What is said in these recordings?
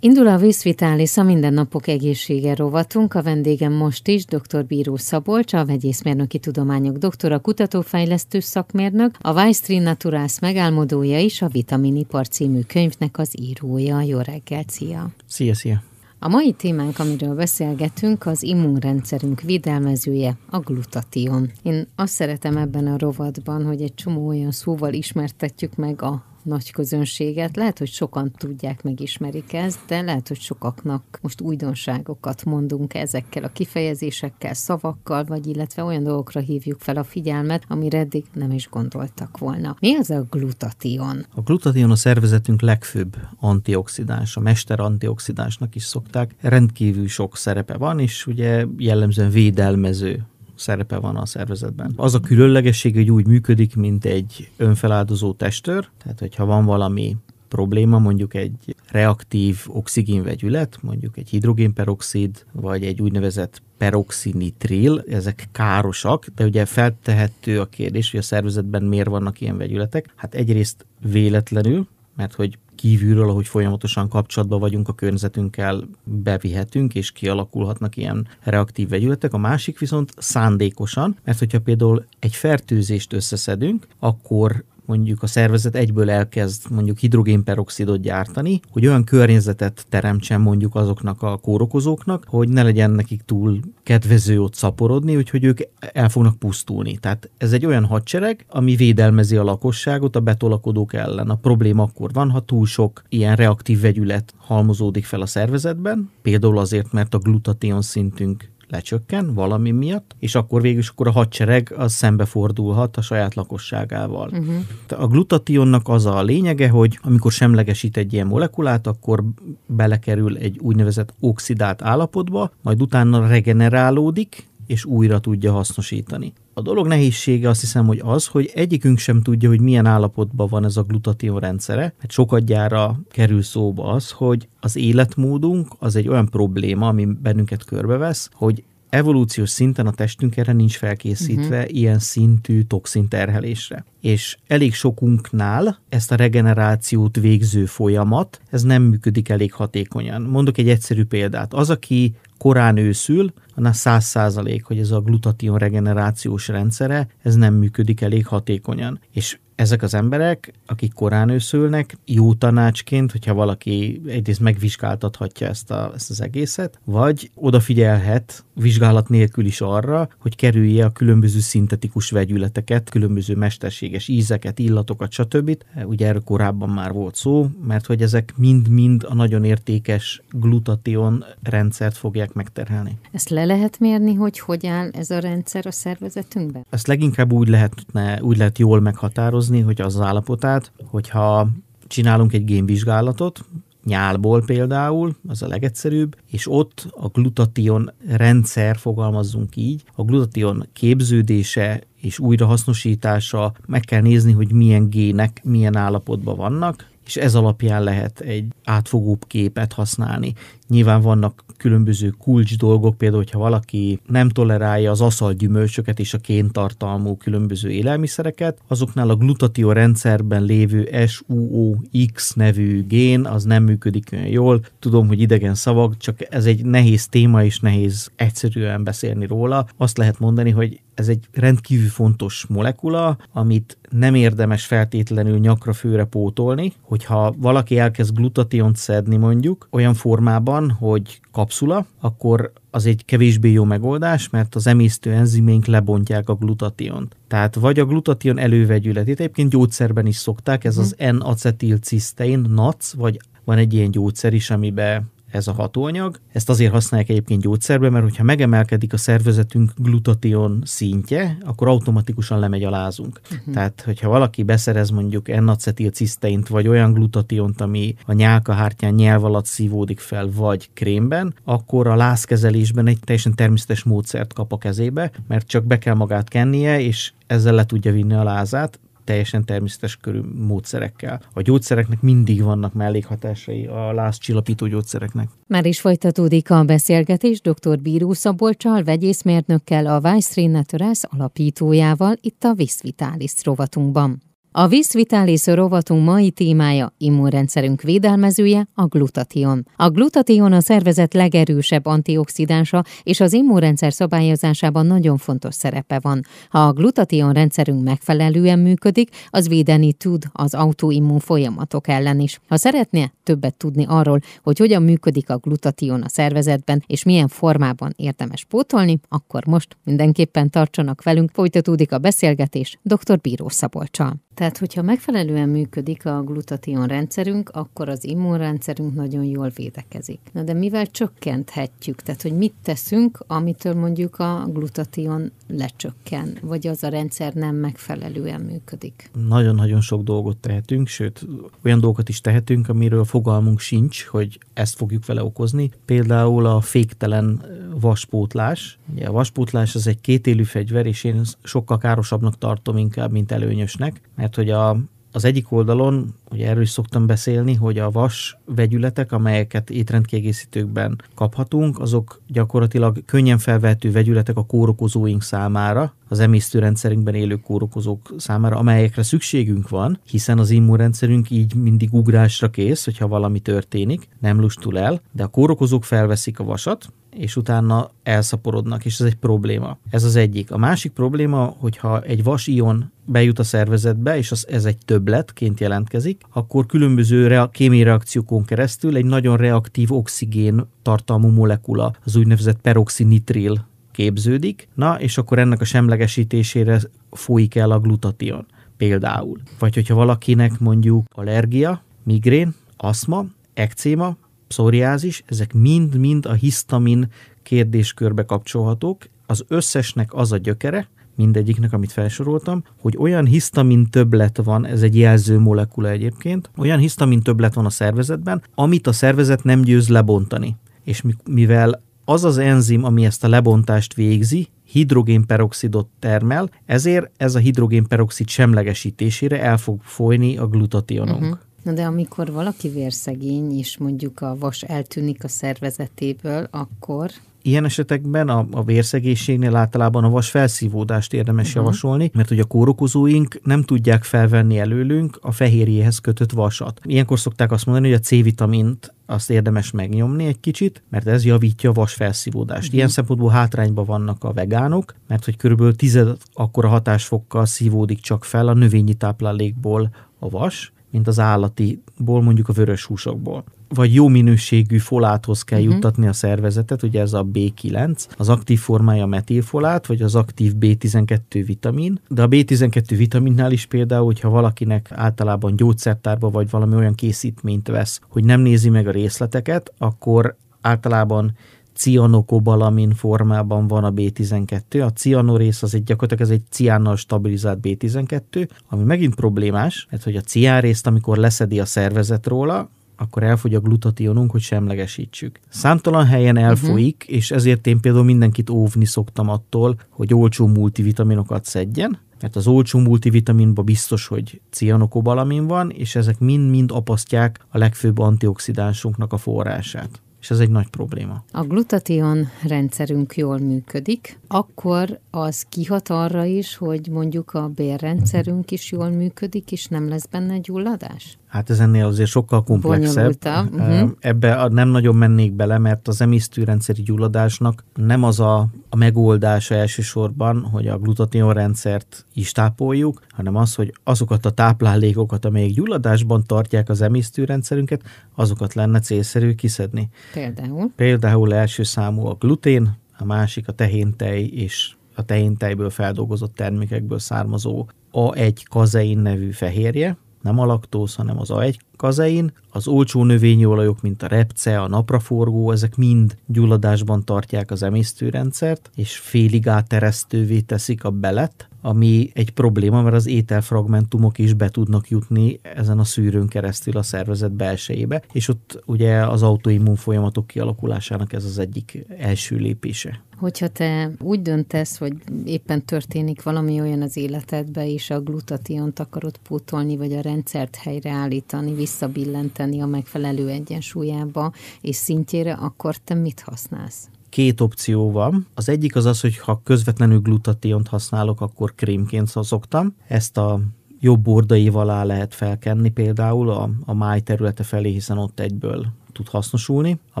Indul a Viszvitális a mindennapok egészsége rovatunk. A vendégem most is dr. Bíró Szabolcs, a vegyészmérnöki tudományok doktora, kutatófejlesztő szakmérnök, a Weistrin Naturals megálmodója is, a Vitaminipar című könyvnek az írója. Jó reggel, szia! Szia, szia! A mai témánk, amiről beszélgetünk, az immunrendszerünk védelmezője, a glutation. Én azt szeretem ebben a rovatban, hogy egy csomó olyan szóval ismertetjük meg a nagy közönséget. Lehet, hogy sokan tudják, megismerik ezt, de lehet, hogy sokaknak most újdonságokat mondunk ezekkel a kifejezésekkel, szavakkal, vagy illetve olyan dolgokra hívjuk fel a figyelmet, amire eddig nem is gondoltak volna. Mi az a glutation? A glutation a szervezetünk legfőbb antioxidáns, a mester antioxidánsnak is szokták. Rendkívül sok szerepe van, és ugye jellemzően védelmező szerepe van a szervezetben. Az a különlegesség, hogy úgy működik, mint egy önfeláldozó testőr, tehát hogyha van valami probléma, mondjuk egy reaktív oxigénvegyület, mondjuk egy hidrogénperoxid, vagy egy úgynevezett peroxinitril, ezek károsak, de ugye feltehető a kérdés, hogy a szervezetben miért vannak ilyen vegyületek. Hát egyrészt véletlenül, mert hogy kívülről, ahogy folyamatosan kapcsolatban vagyunk a környezetünkkel, bevihetünk, és kialakulhatnak ilyen reaktív vegyületek. A másik viszont szándékosan, mert hogyha például egy fertőzést összeszedünk, akkor mondjuk a szervezet egyből elkezd mondjuk hidrogénperoxidot gyártani, hogy olyan környezetet teremtsen mondjuk azoknak a kórokozóknak, hogy ne legyen nekik túl kedvező ott szaporodni, úgyhogy ők el fognak pusztulni. Tehát ez egy olyan hadsereg, ami védelmezi a lakosságot a betolakodók ellen. A probléma akkor van, ha túl sok ilyen reaktív vegyület halmozódik fel a szervezetben, például azért, mert a glutation szintünk lecsökken valami miatt, és akkor végül is akkor a hadsereg az szembefordulhat a saját lakosságával. Uh-huh. A glutationnak az a lényege, hogy amikor semlegesít egy ilyen molekulát, akkor belekerül egy úgynevezett oxidált állapotba, majd utána regenerálódik, és újra tudja hasznosítani. A dolog nehézsége azt hiszem, hogy az, hogy egyikünk sem tudja, hogy milyen állapotban van ez a glutation rendszere, mert sokadjára kerül szóba az, hogy az életmódunk az egy olyan probléma, ami bennünket körbevesz, hogy evolúciós szinten a testünk erre nincs felkészítve uh-huh. ilyen szintű toxinterhelésre. És elég sokunknál ezt a regenerációt végző folyamat, ez nem működik elég hatékonyan. Mondok egy egyszerű példát. Az, aki korán őszül, annál száz százalék, hogy ez a glutation regenerációs rendszere, ez nem működik elég hatékonyan. És ezek az emberek, akik korán őszülnek, jó tanácsként, hogyha valaki egyrészt megvizsgáltathatja ezt, a, ezt az egészet, vagy odafigyelhet vizsgálat nélkül is arra, hogy kerülje a különböző szintetikus vegyületeket, különböző mesterséges ízeket, illatokat, stb. Ugye erről korábban már volt szó, mert hogy ezek mind-mind a nagyon értékes glutation rendszert fogják megterhelni. Ezt le lehet mérni, hogy hogy áll ez a rendszer a szervezetünkben? Ezt leginkább úgy lehet, úgy lehet jól meghatározni, hogy az, az állapotát, hogyha csinálunk egy génvizsgálatot, nyálból például, az a legegyszerűbb, és ott a glutation rendszer, fogalmazzunk így, a glutation képződése és újrahasznosítása, meg kell nézni, hogy milyen gének milyen állapotban vannak, és ez alapján lehet egy átfogóbb képet használni. Nyilván vannak különböző kulcs dolgok, például, hogyha valaki nem tolerálja az aszal gyümölcsöket és a kéntartalmú különböző élelmiszereket, azoknál a glutatio rendszerben lévő SUOX nevű gén az nem működik olyan jól. Tudom, hogy idegen szavak, csak ez egy nehéz téma, és nehéz egyszerűen beszélni róla. Azt lehet mondani, hogy ez egy rendkívül fontos molekula, amit nem érdemes feltétlenül nyakra főre pótolni, hogyha valaki elkezd glutationt szedni mondjuk olyan formában, hogy kapszula, akkor az egy kevésbé jó megoldás, mert az emésztő enziménk lebontják a glutationt. Tehát vagy a glutation elővegyületét, egyébként gyógyszerben is szokták, ez az N-acetilcisztein, NAC, vagy van egy ilyen gyógyszer is, amiben ez a hatóanyag. Ezt azért használják egyébként gyógyszerben, mert hogyha megemelkedik a szervezetünk glutation szintje, akkor automatikusan lemegy a lázunk. Uh-huh. Tehát, hogyha valaki beszerez mondjuk N-acetilciszteint, vagy olyan glutationt, ami a nyálkahártyán nyelv alatt szívódik fel, vagy krémben, akkor a lázkezelésben egy teljesen természetes módszert kap a kezébe, mert csak be kell magát kennie, és ezzel le tudja vinni a lázát, teljesen természetes körű módszerekkel. A gyógyszereknek mindig vannak mellékhatásai a lázcsillapító gyógyszereknek. Már is folytatódik a beszélgetés dr. Bíró Szabolcsal, vegyészmérnökkel, a Weissrin Naturals alapítójával itt a Viszvitalis rovatunkban. A Viszvitalis rovatunk mai témája immunrendszerünk védelmezője a glutatión. A glutatión a szervezet legerősebb antioxidánsa, és az immunrendszer szabályozásában nagyon fontos szerepe van. Ha a glutatión rendszerünk megfelelően működik, az védeni tud az autoimmun folyamatok ellen is. Ha szeretné többet tudni arról, hogy hogyan működik a glutatión a szervezetben, és milyen formában érdemes pótolni, akkor most mindenképpen tartsanak velünk, folytatódik a beszélgetés dr. Bíró Szabolcsal. Tehát, hogyha megfelelően működik a glutatión rendszerünk, akkor az immunrendszerünk nagyon jól védekezik. Na de mivel csökkenthetjük? Tehát, hogy mit teszünk, amitől mondjuk a glutation lecsökken, vagy az a rendszer nem megfelelően működik? Nagyon-nagyon sok dolgot tehetünk, sőt, olyan dolgokat is tehetünk, amiről fogalmunk sincs, hogy ezt fogjuk vele okozni. Például a féktelen vaspótlás. Ugye a vaspótlás az egy kétélű fegyver, és én sokkal károsabbnak tartom inkább, mint előnyösnek, mert hogy a, az egyik oldalon, ugye erről is szoktam beszélni, hogy a vas vegyületek, amelyeket étrendkiegészítőkben kaphatunk, azok gyakorlatilag könnyen felvehető vegyületek a kórokozóink számára, az emésztőrendszerünkben élő kórokozók számára, amelyekre szükségünk van, hiszen az immunrendszerünk így mindig ugrásra kész, hogyha valami történik, nem lustul el, de a kórokozók felveszik a vasat, és utána elszaporodnak, és ez egy probléma. Ez az egyik. A másik probléma, hogyha egy vasion bejut a szervezetbe, és az, ez egy többletként jelentkezik, akkor különböző rea- kémiai reakciókon keresztül egy nagyon reaktív oxigén tartalmú molekula, az úgynevezett peroxinitril képződik, na, és akkor ennek a semlegesítésére folyik el a glutation például. Vagy hogyha valakinek mondjuk allergia, migrén, aszma, ekcéma, pszoriázis, ezek mind-mind a hisztamin kérdéskörbe kapcsolhatók. Az összesnek az a gyökere, mindegyiknek, amit felsoroltam, hogy olyan hisztamin többlet van, ez egy jelző molekula egyébként, olyan hisztamin többlet van a szervezetben, amit a szervezet nem győz lebontani. És mivel az az enzim, ami ezt a lebontást végzi, hidrogénperoxidot termel, ezért ez a hidrogénperoxid semlegesítésére el fog folyni a glutationunk. Uh-huh. Na de amikor valaki vérszegény, és mondjuk a vas eltűnik a szervezetéből, akkor Ilyen esetekben a, a vérszegészségnél általában a vas felszívódást érdemes uh-huh. javasolni, mert hogy a kórokozóink nem tudják felvenni előlünk a fehérjéhez kötött vasat. Ilyenkor szokták azt mondani, hogy a C-vitamint azt érdemes megnyomni egy kicsit, mert ez javítja a vas felszívódást. Uh-huh. Ilyen szempontból hátrányban vannak a vegánok, mert hogy körülbelül tized akkora hatásfokkal szívódik csak fel a növényi táplálékból a vas, mint az állatiból, mondjuk a vörös húsokból. Vagy jó minőségű foláthoz kell uh-huh. juttatni a szervezetet, ugye ez a B9, az aktív formája metilfolát, vagy az aktív B12 vitamin, de a B12 vitaminnál is például, hogyha valakinek általában gyógyszertárba vagy valami olyan készítményt vesz, hogy nem nézi meg a részleteket, akkor általában cianokobalamin formában van a B12. A cianorész az egy gyakorlatilag ez egy ciánnal stabilizált B12, ami megint problémás, mert hogy a ciánrészt, amikor leszedi a szervezet róla, akkor elfogy a glutationunk, hogy semlegesítsük. Számtalan helyen mhm. elfolyik, uh-huh. és ezért én például mindenkit óvni szoktam attól, hogy olcsó multivitaminokat szedjen, mert az olcsó multivitaminban biztos, hogy cianokobalamin van, és ezek mind-mind apasztják a legfőbb antioxidánsunknak a forrását és ez egy nagy probléma. A glutation rendszerünk jól működik, akkor az kihat arra is, hogy mondjuk a bérrendszerünk is jól működik, és nem lesz benne gyulladás? Hát ez ennél azért sokkal komplexebb. Uh-huh. Ebbe nem nagyon mennék bele, mert az emésztőrendszeri gyulladásnak nem az a, a megoldása elsősorban, hogy a glutatión rendszert is tápoljuk, hanem az, hogy azokat a táplálékokat, amelyek gyulladásban tartják az emésztőrendszerünket, azokat lenne célszerű kiszedni. Például? Például első számú a glutén, a másik a tehéntej és a tehéntejből feldolgozott termékekből származó A1 kazein nevű fehérje, nem a laktóz, hanem az A1 kazein, az olcsó növényi olajok, mint a repce, a napraforgó, ezek mind gyulladásban tartják az emésztőrendszert, és félig áteresztővé teszik a belet, ami egy probléma, mert az ételfragmentumok is be tudnak jutni ezen a szűrőn keresztül a szervezet belsejébe, és ott ugye az autoimmun folyamatok kialakulásának ez az egyik első lépése. Hogyha te úgy döntesz, hogy éppen történik valami olyan az életedbe, és a glutationt akarod pótolni, vagy a rendszert helyreállítani, visszabillenteni a megfelelő egyensúlyába és szintjére, akkor te mit használsz? két opció van. Az egyik az az, hogy ha közvetlenül glutationt használok, akkor krémként szoktam. Ezt a jobb bordaival alá lehet felkenni például a, a máj területe felé, hiszen ott egyből tud hasznosulni. A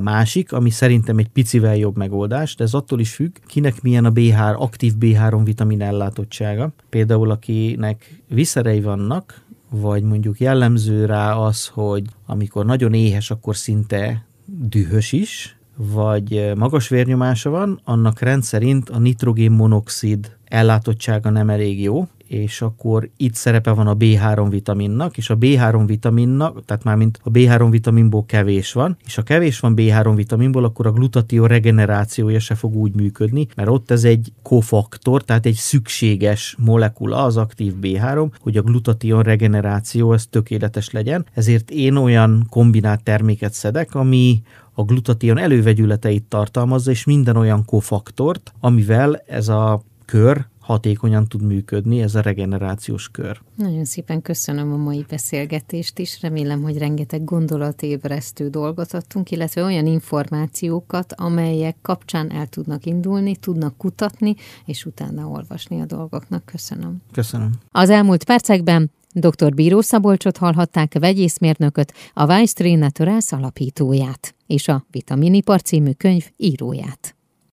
másik, ami szerintem egy picivel jobb megoldás, de ez attól is függ, kinek milyen a B3, aktív B3 vitamin ellátottsága. Például akinek viszerei vannak, vagy mondjuk jellemző rá az, hogy amikor nagyon éhes, akkor szinte dühös is, vagy magas vérnyomása van, annak rendszerint a nitrogénmonoxid ellátottsága nem elég jó, és akkor itt szerepe van a B3 vitaminnak, és a B3 vitaminnak, tehát már mint a B3 vitaminból kevés van, és ha kevés van B3 vitaminból, akkor a glutatió regenerációja se fog úgy működni, mert ott ez egy kofaktor, tehát egy szükséges molekula, az aktív B3, hogy a glutatión regeneráció ez tökéletes legyen. Ezért én olyan kombinált terméket szedek, ami a glutatión elővegyületeit tartalmazza, és minden olyan kofaktort, amivel ez a kör hatékonyan tud működni ez a regenerációs kör. Nagyon szépen köszönöm a mai beszélgetést is. Remélem, hogy rengeteg gondolatébresztő dolgot adtunk, illetve olyan információkat, amelyek kapcsán el tudnak indulni, tudnak kutatni, és utána olvasni a dolgoknak. Köszönöm. Köszönöm. Az elmúlt percekben Dr. Bíró Szabolcsot hallhatták vegyészmérnököt, a Weiss Naturals alapítóját és a Vitaminipar című könyv íróját.